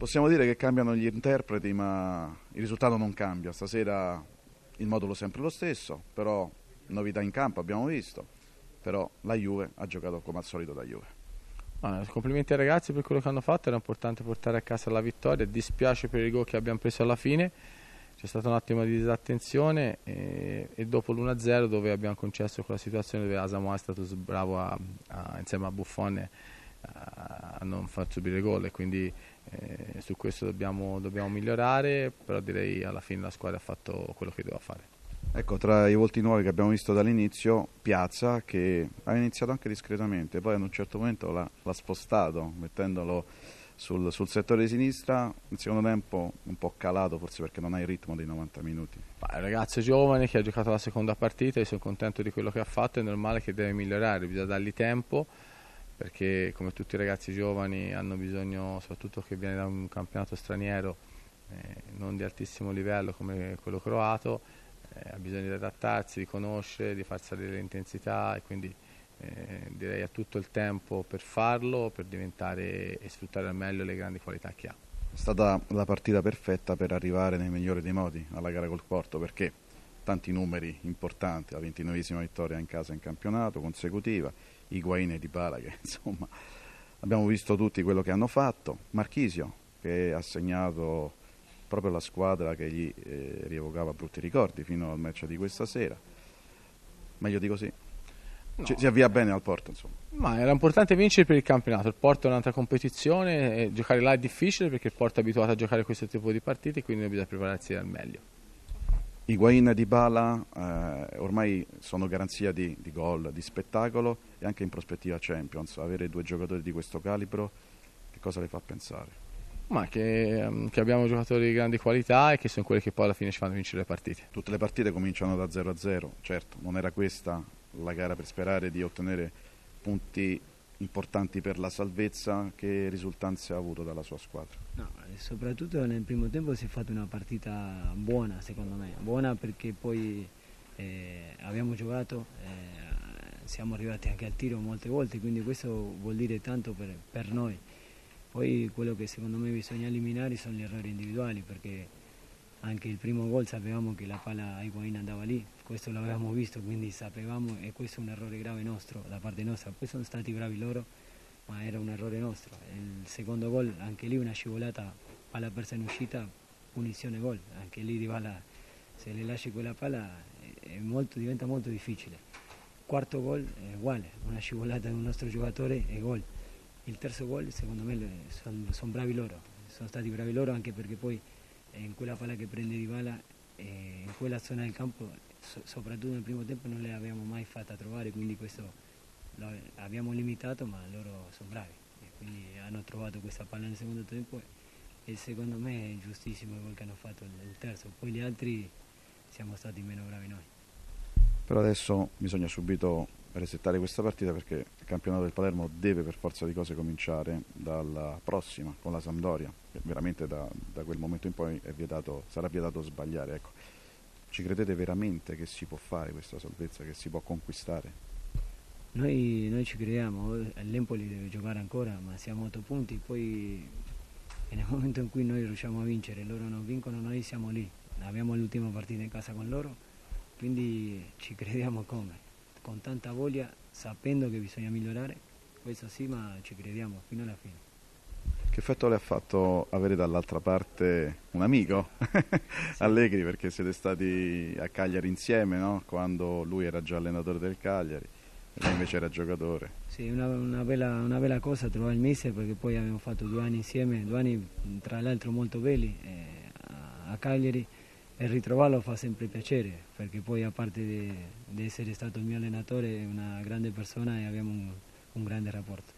Possiamo dire che cambiano gli interpreti, ma il risultato non cambia. Stasera il modulo è sempre lo stesso, però novità in campo abbiamo visto, però la Juve ha giocato come al solito da Juve. Ah, complimenti ai ragazzi per quello che hanno fatto, era importante portare a casa la vittoria, dispiace per il gol che abbiamo preso alla fine, c'è stata un attimo di disattenzione e, e dopo l'1-0 dove abbiamo concesso quella situazione dove Asamoah è stato bravo a, a, insieme a Buffon a, non far subire gol e quindi eh, su questo dobbiamo, dobbiamo, migliorare, però direi alla fine la squadra ha fatto quello che doveva fare. Ecco, tra i volti nuovi che abbiamo visto dall'inizio, Piazza che ha iniziato anche discretamente, poi ad un certo momento l'ha, spostato mettendolo sul, sul, settore di sinistra, in secondo tempo un po' calato forse perché non ha il ritmo dei 90 minuti. È un ragazzo giovane che ha giocato la seconda partita, io sono contento di quello che ha fatto, è normale che deve migliorare, bisogna dargli tempo perché come tutti i ragazzi giovani hanno bisogno, soprattutto che viene da un campionato straniero, eh, non di altissimo livello come quello croato, eh, ha bisogno di adattarsi, di conoscere, di far salire l'intensità e quindi eh, direi ha tutto il tempo per farlo, per diventare e sfruttare al meglio le grandi qualità che ha. È stata la partita perfetta per arrivare nel migliore dei modi alla gara col Porto perché tanti numeri importanti, la ventinovesima vittoria in casa in campionato consecutiva, Higuain e Dybala che insomma abbiamo visto tutti quello che hanno fatto, Marchisio che ha segnato proprio la squadra che gli eh, rievocava brutti ricordi fino al match di questa sera. Meglio di così. No. Ci, si avvia bene al Porto, insomma. Ma era importante vincere per il campionato. Il Porto è un'altra competizione, giocare là è difficile perché il Porto è abituato a giocare questo tipo di partite, quindi bisogna prepararsi al meglio. Higuain e Dybala eh, ormai sono garanzia di, di gol, di spettacolo e anche in prospettiva Champions. Avere due giocatori di questo calibro, che cosa le fa pensare? Ma che, ehm, che, abbiamo giocatori di grandi qualità e che sono quelli che poi alla fine ci fanno vincere le partite. Tutte le partite cominciano da 0 a 0, certo, non era questa la gara per sperare di ottenere punti importanti per la salvezza, che risultanze ha avuto dalla sua squadra? No, soprattutto nel primo tempo si è fatta una partita buona secondo me, buona perché poi eh, abbiamo giocato, eh, siamo arrivati anche al tiro molte volte, quindi questo vuol dire tanto per, per noi. Poi quello che secondo me bisogna eliminare sono gli errori individuali perché anche il primo gol sapevamo che la palla a Higuain andava lì, questo l'avevamo visto, quindi sapevamo e questo è un errore grave nostro, da parte nostra. Poi sono stati bravi loro, ma era un errore nostro. Il secondo gol, anche lì una scivolata, palla persa in uscita, punizione gol, anche lì di balla, se le lasci quella palla molto, diventa molto difficile. Quarto gol è uguale, una scivolata di un nostro giocatore e gol. Il terzo gol secondo me sono son bravi loro, sono stati bravi loro anche perché poi in quella palla che prende Di Bala, eh, in quella zona del campo, so, soprattutto nel primo tempo non le abbiamo mai fatta trovare, quindi questo lo abbiamo limitato, ma loro sono bravi, e quindi hanno trovato questa palla nel secondo tempo e secondo me è giustissimo gol che hanno fatto il terzo, poi gli altri siamo stati meno bravi noi. Però adesso bisogna subito resettare questa partita perché il campionato del Palermo deve per forza di cose cominciare dalla prossima con la Sampdoria, veramente da, da quel momento in poi vietato, sarà vietato sbagliare. Ecco. Ci credete veramente che si può fare questa salvezza, che si può conquistare? Noi, noi ci crediamo, l'Empoli deve giocare ancora, ma siamo a 8 punti, poi nel momento in cui noi riusciamo a vincere, loro non vincono, noi siamo lì. Abbiamo l'ultima partita in casa con loro, quindi ci crediamo come con tanta voglia, sapendo che bisogna migliorare, questo sì, ma ci crediamo fino alla fine. Che effetto le ha fatto avere dall'altra parte un amico, sì. Allegri, perché siete stati a Cagliari insieme, no? quando lui era già allenatore del Cagliari e lei invece era giocatore. Sì, una, una, bella, una bella, cosa trovare il mister perché poi abbiamo fatto due anni insieme, due anni tra l'altro molto belli eh, a, a Cagliari e ritrovarlo fa sempre piacere perché poi a parte di, essere stato mio allenatore è una grande persona e abbiamo un, un grande rapporto.